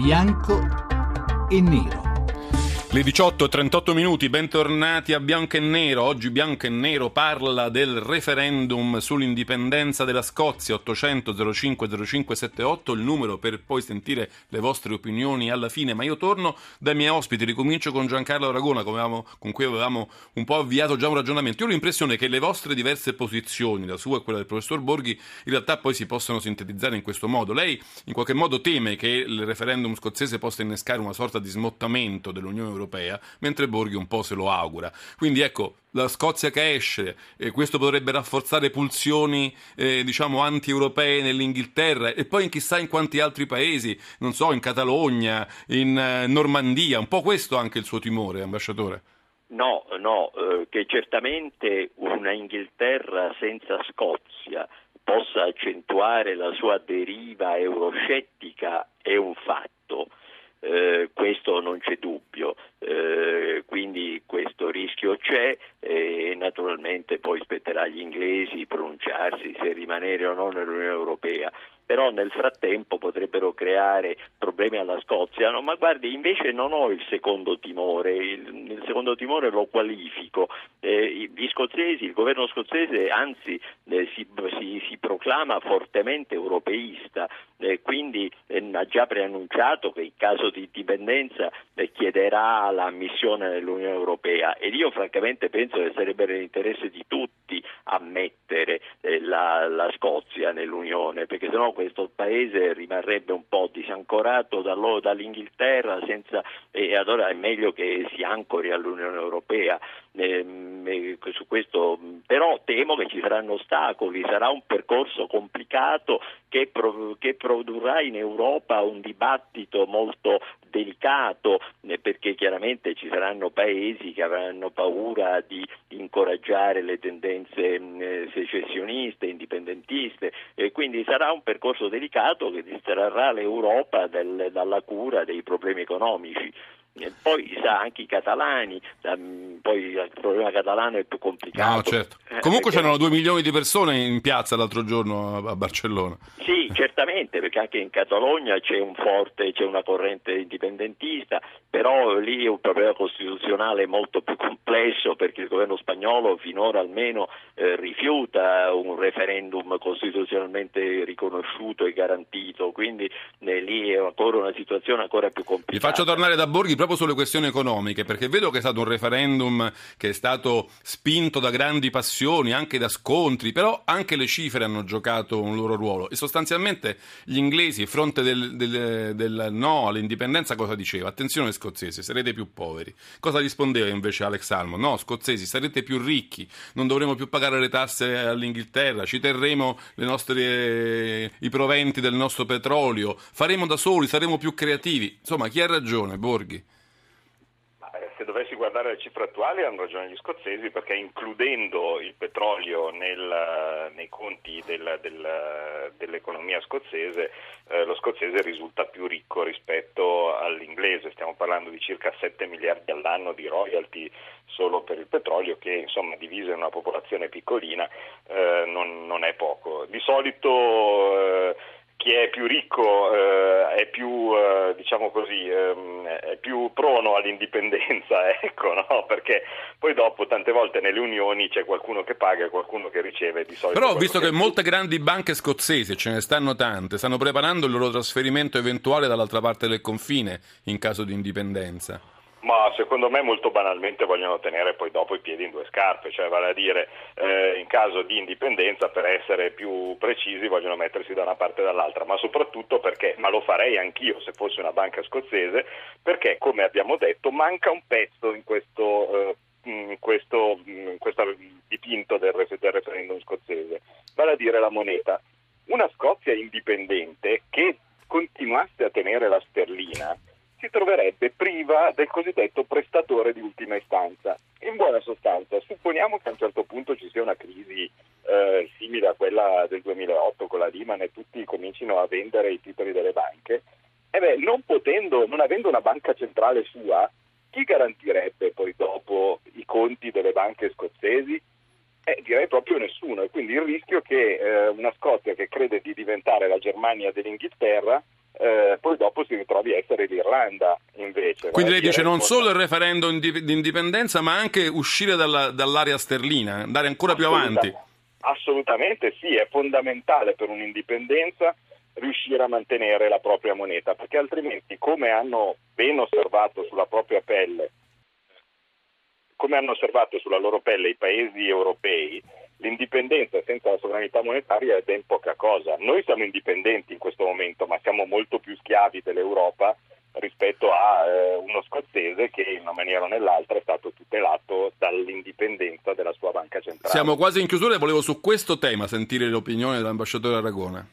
bianco e nero. Le 18 e 38 minuti, bentornati a Bianco e Nero. Oggi Bianco e Nero parla del referendum sull'indipendenza della Scozia, 800 05 0578, il numero per poi sentire le vostre opinioni alla fine. Ma io torno dai miei ospiti, ricomincio con Giancarlo Aragona, avevamo, con cui avevamo un po' avviato già un ragionamento. Io ho l'impressione che le vostre diverse posizioni, la sua e quella del professor Borghi, in realtà poi si possano sintetizzare in questo modo. Lei in qualche modo teme che il referendum scozzese possa innescare una sorta di smottamento dell'Unione Europea europea, mentre Borghi un po' se lo augura. Quindi ecco, la Scozia che esce, e questo potrebbe rafforzare pulsioni eh, diciamo anti-europee nell'Inghilterra e poi in chissà in quanti altri paesi, non so, in Catalogna, in eh, Normandia, un po' questo anche il suo timore, ambasciatore. No, no, eh, che certamente una Inghilterra senza Scozia possa accentuare la sua deriva euroscettica è un fatto eh, questo non c'è dubbio, eh, quindi questo rischio c'è e naturalmente poi spetterà agli inglesi pronunciarsi se rimanere o no nell'Unione Europea però nel frattempo potrebbero creare problemi alla Scozia. No, ma guardi, invece non ho il secondo timore, il, il secondo timore lo qualifico. Eh, gli scozzesi, il governo scozzese anzi eh, si, si, si, proclama fortemente europeista, eh, quindi eh, ha già preannunciato che in caso di dipendenza eh, chiederà l'ammissione nell'Unione Europea ed io francamente penso che sarebbe nell'interesse di tutti ammettere eh, la, la Scozia nell'Unione, perché sennò questo paese rimarrebbe un po' disancorato dall'Inghilterra senza, e allora è meglio che si ancori all'Unione Europea. Eh, su questo, però temo che ci saranno ostacoli, sarà un percorso complicato che, pro, che produrrà in Europa un dibattito molto delicato eh, perché chiaramente ci saranno paesi che avranno paura di incoraggiare le tendenze mm, eh, secessioniste, indipendentiste e quindi sarà un percorso delicato che distrarrà l'Europa del, dalla cura dei problemi economici. Poi sa anche i catalani, ehm, poi il problema catalano è più complicato. No, certo. Eh, Comunque perché... c'erano due milioni di persone in piazza l'altro giorno a Barcellona. Sì, certamente, perché anche in Catalogna c'è un forte, c'è una corrente indipendentista, però lì è un problema costituzionale molto più complesso perché il governo spagnolo finora almeno eh, rifiuta un referendum costituzionalmente riconosciuto e garantito, quindi eh, lì è ancora una situazione ancora più complicata. Vi faccio tornare da Borghi proprio sulle questioni economiche, perché vedo che è stato un referendum che è stato spinto da grandi passioni, anche da scontri, però anche le cifre hanno giocato un loro ruolo e sostanzialmente gli inglesi, fronte del, del, del no all'indipendenza, cosa diceva? Attenzione scozzesi, sarete più poveri. Cosa rispondeva invece Alex Salmon? No, scozzesi, sarete più ricchi, non dovremo più pagare le tasse all'Inghilterra, ci terremo nostre, i proventi del nostro petrolio, faremo da soli, saremo più creativi. Insomma, chi ha ragione, Borghi? Se dovessi guardare le cifre attuali hanno ragione gli scozzesi perché includendo il petrolio nel, nei conti del, del, dell'economia scozzese, eh, lo scozzese risulta più ricco rispetto all'inglese, stiamo parlando di circa 7 miliardi all'anno di royalty solo per il petrolio che insomma diviso in una popolazione piccolina eh, non, non, è poco. Di solito eh, chi è più ricco eh, è più, eh, diciamo così, ehm, è più prono all'indipendenza, ecco, no? perché poi dopo tante volte nelle unioni c'è qualcuno che paga e qualcuno che riceve di solito. Però visto che, che molte grandi banche scozzesi, ce ne stanno tante, stanno preparando il loro trasferimento eventuale dall'altra parte del confine in caso di indipendenza. Ma secondo me molto banalmente vogliono tenere poi dopo i piedi in due scarpe, cioè vale a dire eh, in caso di indipendenza per essere più precisi vogliono mettersi da una parte e dall'altra, ma soprattutto perché, ma lo farei anch'io se fosse una banca scozzese, perché come abbiamo detto manca un pezzo in questo, eh, in questo, in dipinto del, del referendum scozzese, vale a dire la moneta. Una Scozia indipendente che continuasse a tenere la sterlina troverebbe priva del cosiddetto prestatore di ultima istanza. In buona sostanza, supponiamo che a un certo punto ci sia una crisi eh, simile a quella del 2008 con la Lehman e tutti comincino a vendere i titoli delle banche, beh, non, potendo, non avendo una banca centrale sua, chi garantirebbe poi dopo i conti delle banche scozzesi? Eh, direi proprio nessuno, e quindi il rischio che eh, una Scozia che crede di diventare la Germania dell'Inghilterra eh, poi dopo si ritrovi a essere l'Irlanda invece. Quindi lei dice non solo il referendum di indipendenza ma anche uscire dalla, dall'area sterlina, andare ancora più avanti. Assolutamente sì, è fondamentale per un'indipendenza riuscire a mantenere la propria moneta, perché altrimenti, come hanno ben osservato sulla propria pelle, come hanno osservato sulla loro pelle i paesi europei, l'indipendenza senza la sovranità monetaria è ben poca cosa. Noi siamo indipendenti in questo momento, ma siamo molto più schiavi dell'Europa rispetto a eh, uno scozzese che in una maniera o nell'altra è stato tutelato dall'indipendenza della sua banca centrale. Siamo quasi in chiusura e volevo su questo tema sentire l'opinione dell'ambasciatore Aragona.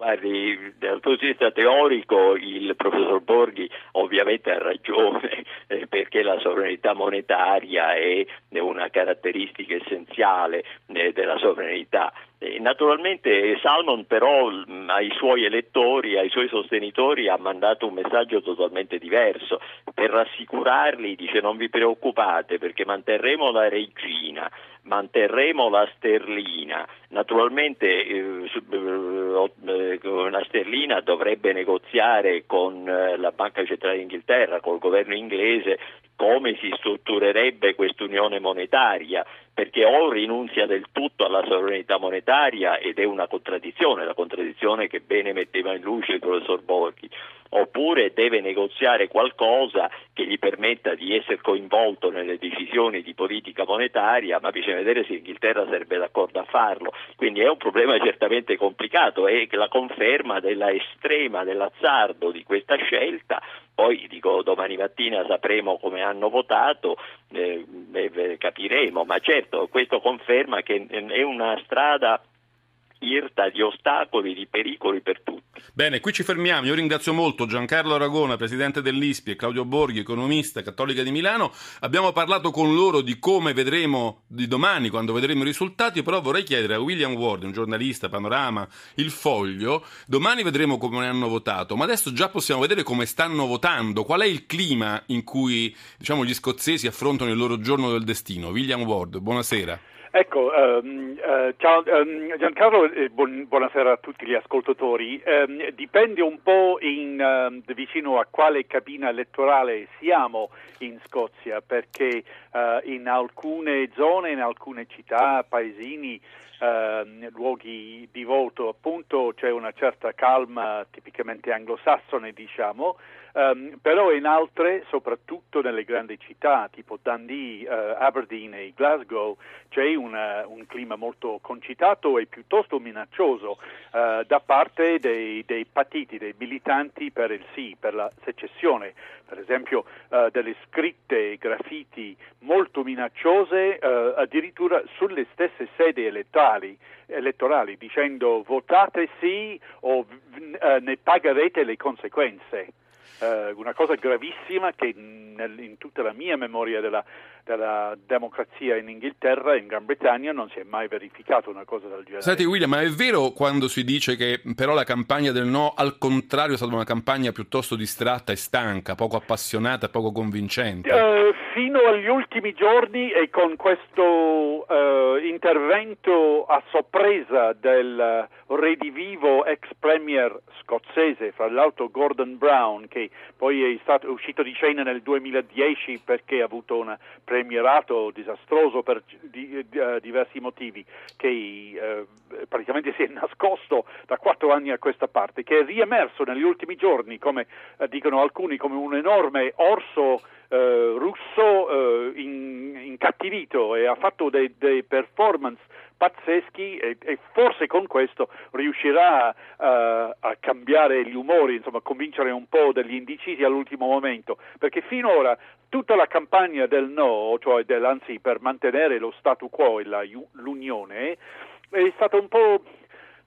Guardi, dal punto di vista teorico il professor Borghi ovviamente ha ragione eh, perché la sovranità monetaria è una caratteristica essenziale eh, della sovranità. Eh, naturalmente Salmon però mh, ai suoi elettori, ai suoi sostenitori ha mandato un messaggio totalmente diverso. Per rassicurarli dice non vi preoccupate perché manterremo la regina, manterremo la sterlina, naturalmente eh, eh, la sterlina dovrebbe negoziare con eh, la Banca Centrale d'Inghilterra, col governo inglese come si strutturerebbe quest'unione monetaria, perché o rinunzia del tutto alla sovranità monetaria ed è una contraddizione, la contraddizione che bene metteva in luce il professor Borghi, oppure deve negoziare qualcosa che gli permetta di essere coinvolto nelle decisioni di politica monetaria, ma bisogna vedere se l'Inghilterra sarebbe d'accordo a farlo. Quindi è un problema certamente complicato e la conferma della estrema dell'azzardo di questa scelta poi dico domani mattina sapremo come hanno votato, eh, capiremo, ma certo questo conferma che è una strada irta di ostacoli, di pericoli per tutti. Bene, qui ci fermiamo. Io ringrazio molto Giancarlo Aragona, presidente dell'ISPI, e Claudio Borghi, economista, cattolica di Milano. Abbiamo parlato con loro di come vedremo di domani, quando vedremo i risultati, però vorrei chiedere a William Ward, un giornalista, Panorama, Il Foglio, domani vedremo come hanno votato, ma adesso già possiamo vedere come stanno votando, qual è il clima in cui diciamo, gli scozzesi affrontano il loro giorno del destino. William Ward, buonasera. Ecco, um, uh, ciao um, Giancarlo, eh, buon, buonasera a tutti gli ascoltatori. Um, dipende un po' in, vicino a quale cabina elettorale siamo in Scozia, perché uh, in alcune zone, in alcune città, paesini, luoghi di voto, appunto c'è una certa calma tipicamente anglosassone, diciamo. Um, però in altre, soprattutto nelle grandi città tipo Dundee, uh, Aberdeen e Glasgow, c'è una, un clima molto concitato e piuttosto minaccioso uh, da parte dei, dei, partiti, dei militanti per il sì, per la secessione. Per esempio uh, delle scritte graffiti molto minacciose addirittura sulle stesse sedi elettorali, elettorali dicendo votate sì o ne pagherete le conseguenze eh, una cosa gravissima che nel, in tutta la mia memoria della, della, democrazia in Inghilterra e in Gran Bretagna non si è mai verificata una cosa del genere. Senti William, ma è vero quando si dice che però la campagna del no al contrario è stata una campagna piuttosto distratta e stanca, poco appassionata, poco convincente? Uh, fino agli ultimi giorni e con questo uh, intervento a sorpresa del redivivo ex premier scozzese, fra l'altro Gordon Brown, che poi è stato uscito di scena nel 2010 perché ha avuto un premierato disastroso per di, di, uh, diversi motivi, che uh, praticamente si è nascosto da quattro anni a questa parte, che è riemerso negli ultimi giorni, come uh, dicono alcuni, come un enorme orso russo in, incattivito e ha fatto dei performance pazzeschi e, e, forse con questo riuscirà uh, a cambiare gli umori, insomma, convincere un po' degli indecisi all'ultimo momento, perché finora tutta la campagna del no, cioè del, anzi per mantenere lo statu quo e la, l'unione, è stata un po'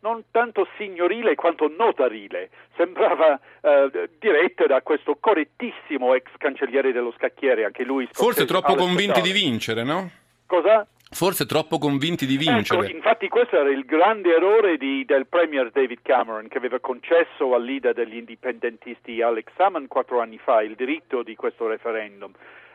non tanto signorile quanto notarile, sembrava eh, diretta da questo correttissimo ex cancelliere dello scacchiere, anche lui Forse troppo convinti di vincere, no? Cosa? Forse troppo convinti di vincere. Ecco, infatti questo era il grande errore di, del Premier David Cameron che aveva concesso al leader degli indipendentisti Alex Salmon quattro anni fa il diritto di questo referendum.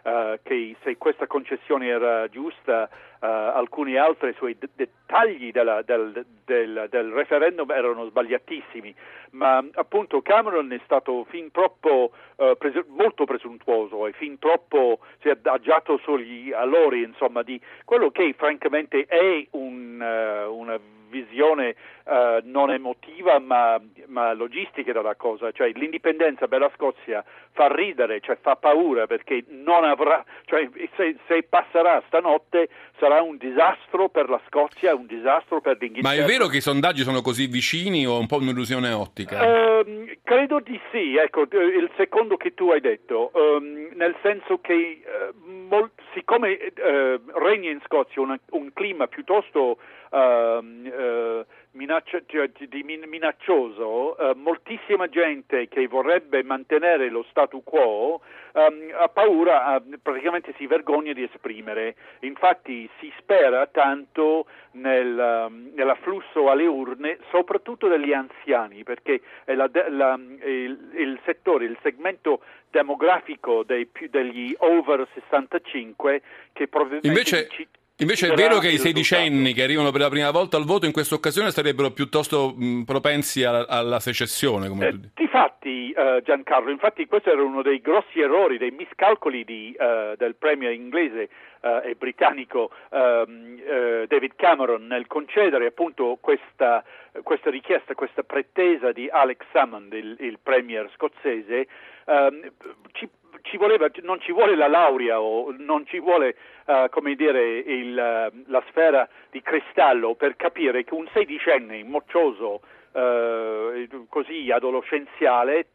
Uh, che se questa concessione era giusta, uh, alcuni altri sui d- dettagli della, del, del, del, referendum erano sbagliatissimi, ma appunto Cameron è stato fin troppo uh, pres- molto presuntuoso e fin troppo si è adagiato sugli allori, insomma, di quello che francamente è un, una visione uh, non emotiva ma, ma, logistica della cosa, cioè l'indipendenza per la Scozia fa ridere, cioè fa paura perché non avrà, cioè se, se passerà stanotte sarà un disastro per la Scozia, un disastro per l'Inghilterra. Ma è vero che i sondaggi sono così vicini o un po' un'illusione ottica? Uh, credo di sì, ecco, il secondo che tu hai detto, um, nel senso che uh, mol- siccome uh, regna in Scozia una, un clima piuttosto uh, minaccia, cioè, di minaccioso, uh, moltissima gente che vorrebbe mantenere lo statu quo um, ha paura, uh, praticamente si vergogna di esprimere. Infatti si spera tanto nel, um, nell'afflusso alle urne, soprattutto degli anziani, perché è la, la, il, il, settore, il segmento demografico dei, degli over 65 che probabilmente... Invece... Invece è vero che i sedicenni che arrivano per la prima volta al voto in questa occasione sarebbero piuttosto mh, propensi a, alla secessione. Come eh, difatti, uh, Giancarlo, infatti questo era uno dei grossi errori, dei miscalcoli di, uh, del premier inglese uh, e britannico um, David Cameron nel concedere appunto questa, questa, richiesta, questa pretesa di Alex Salmond, il, il premier scozzese. Um, ci, ci voleva, non ci vuole la laurea o non ci vuole uh, come dire, il, la sfera di cristallo per capire che un sedicenne moccioso eh, così adolescenziale,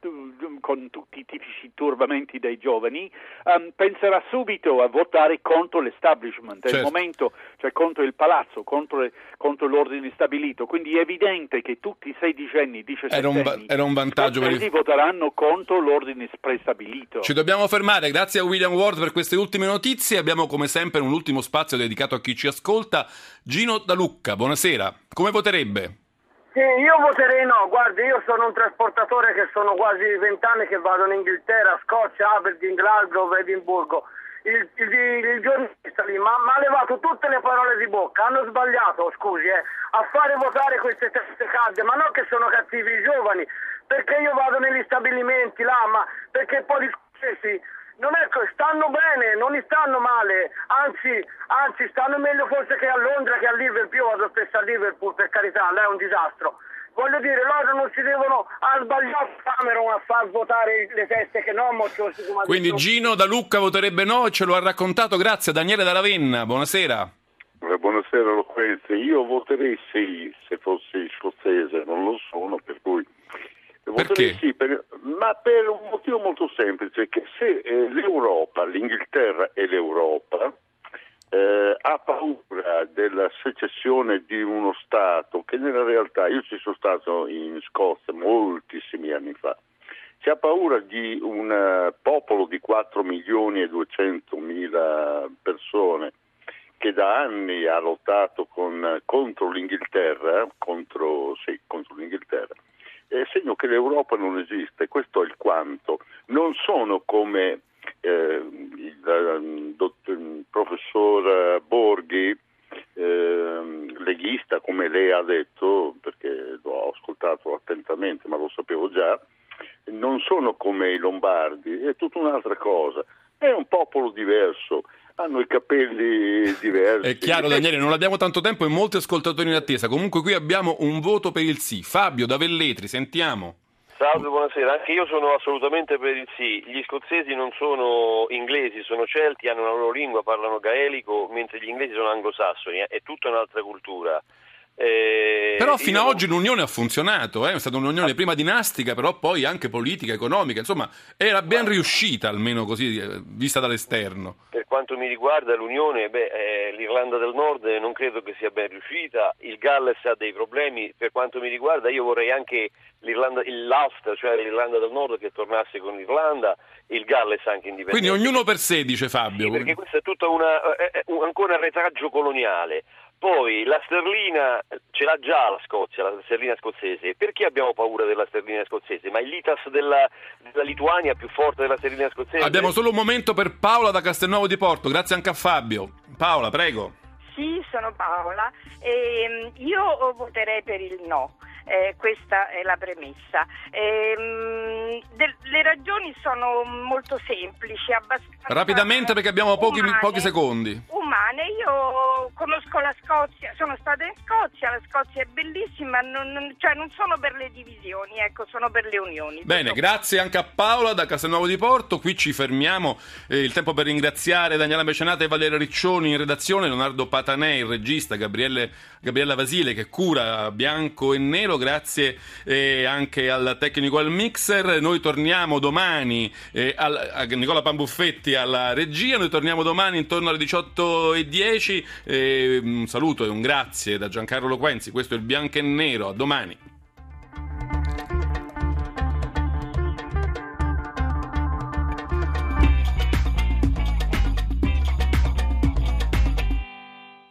con tutti i tipici turbamenti dei giovani, um, penserà subito a votare contro l'establishment, certo. momento, cioè contro il palazzo, contro, contro, l'ordine stabilito. Quindi è evidente che tutti i sedicenni, diciassettenni, era un, era un vantaggio per il... voteranno contro l'ordine prestabilito. Ci dobbiamo fermare, grazie a William Ward per queste ultime notizie. Abbiamo come sempre un ultimo spazio dedicato a chi ci ascolta. Gino Da Lucca, buonasera. Come voterebbe? Sì, io voterei no, guardi, io sono un trasportatore che sono quasi vent'anni che vado in Inghilterra, Scozia, Aberdeen, Glasgow, Edimburgo. Il, il, il giornalista lì mi ha levato tutte le parole di bocca, hanno sbagliato, scusi, eh, a fare votare queste teste calde, ma non che sono cattivi i giovani, perché io vado negli stabilimenti là, ma perché poi non è, stanno bene, non stanno male, anzi, anzi stanno meglio forse che a Londra che a Liverpool, io vado spesso a Liverpool per carità, là è un disastro. Voglio dire, loro non si devono a sbagliare Cameron a far votare le teste che come Quindi detto. Gino da Lucca voterebbe no e ce lo ha raccontato, grazie a Daniele da Ravenna, buonasera. Eh, buonasera Loquenze, io voterei sì se fossi scozzese, non lo sono, per cui perché? Sì, per, ma per un motivo molto semplice, che se eh, l'Europa, l'Inghilterra e l'Europa eh, ha paura della secessione di uno Stato, che nella realtà, io ci sono stato in Scozia moltissimi anni fa, si ha paura di un uh, popolo di 4 milioni e 200 mila persone che da anni ha lottato con, contro l'Inghilterra, contro, sì, contro l'Inghilterra è segno che l'Europa non esiste, questo è il quanto. Non sono come eh, il, ehm, il, professor Borghi, eh, leghista, come lei ha detto, perché l'ho ascoltato attentamente, ma lo sapevo già, non sono come i lombardi, è tutta un'altra cosa. È un popolo diverso, hanno i capelli diversi. È chiaro Daniele, non abbiamo tanto tempo e molti ascoltatori in attesa. Comunque qui abbiamo un voto per il sì. Fabio da Velletri, sentiamo. Salve, buonasera. Anche io sono assolutamente per il sì. Gli scozzesi non sono inglesi, sono celti, hanno una loro lingua, parlano gaelico, mentre gli inglesi sono anglosassoni. È tutta un'altra cultura. Eh, però fino ad oggi l'unione ha funzionato, eh? è stata un'unione prima dinastica, però poi anche politica, economica, insomma era ben riuscita almeno così eh, vista dall'esterno. Per quanto mi riguarda l'unione, beh, eh, l'Irlanda del Nord non credo che sia ben riuscita, il Galles ha dei problemi, per quanto mi riguarda io vorrei anche l'Ulster, cioè l'Irlanda del Nord che tornasse con l'Irlanda, il Galles anche indipendente. Quindi ognuno per sé, dice Fabio. Sì, perché questo è tutto una, è un, ancora un retaggio coloniale Poi la sterlina ce l'ha già la Scozia, la sterlina scozzese. Perché abbiamo paura della sterlina scozzese? Ma il litas della, della Lituania è più forte della sterlina scozzese? Abbiamo solo un momento per Paola da Castelnuovo di Porto, grazie anche a Fabio. Paola, prego. Sì, sono Paola. E io voterei per il no. Eh, questa è la premessa. Eh, de- le ragioni sono molto semplici, abbastanza Rapidamente perché abbiamo pochi, umane, pochi secondi. Umane, io conosco la Scozia, sono stata in Scozia, la Scozia è bellissima, non, non- cioè non sono per le divisioni, ecco, sono per le unioni. Bene, Tutto grazie anche a Paola da Castelnuovo di Porto. Qui ci fermiamo. Eh, il tempo per ringraziare Daniela Mecenata e Valeria Riccioni in redazione, Leonardo Patanè, il regista, Gabriele- Gabriella Vasile che cura Bianco e Nero. Grazie eh, anche al tecnico al mixer. Noi torniamo domani eh, al- a Nicola Pambuffetti alla regia. Noi torniamo domani intorno alle 18.10. Eh, un saluto e un grazie da Giancarlo Loquenzi. Questo è il Bianco e Nero. A domani.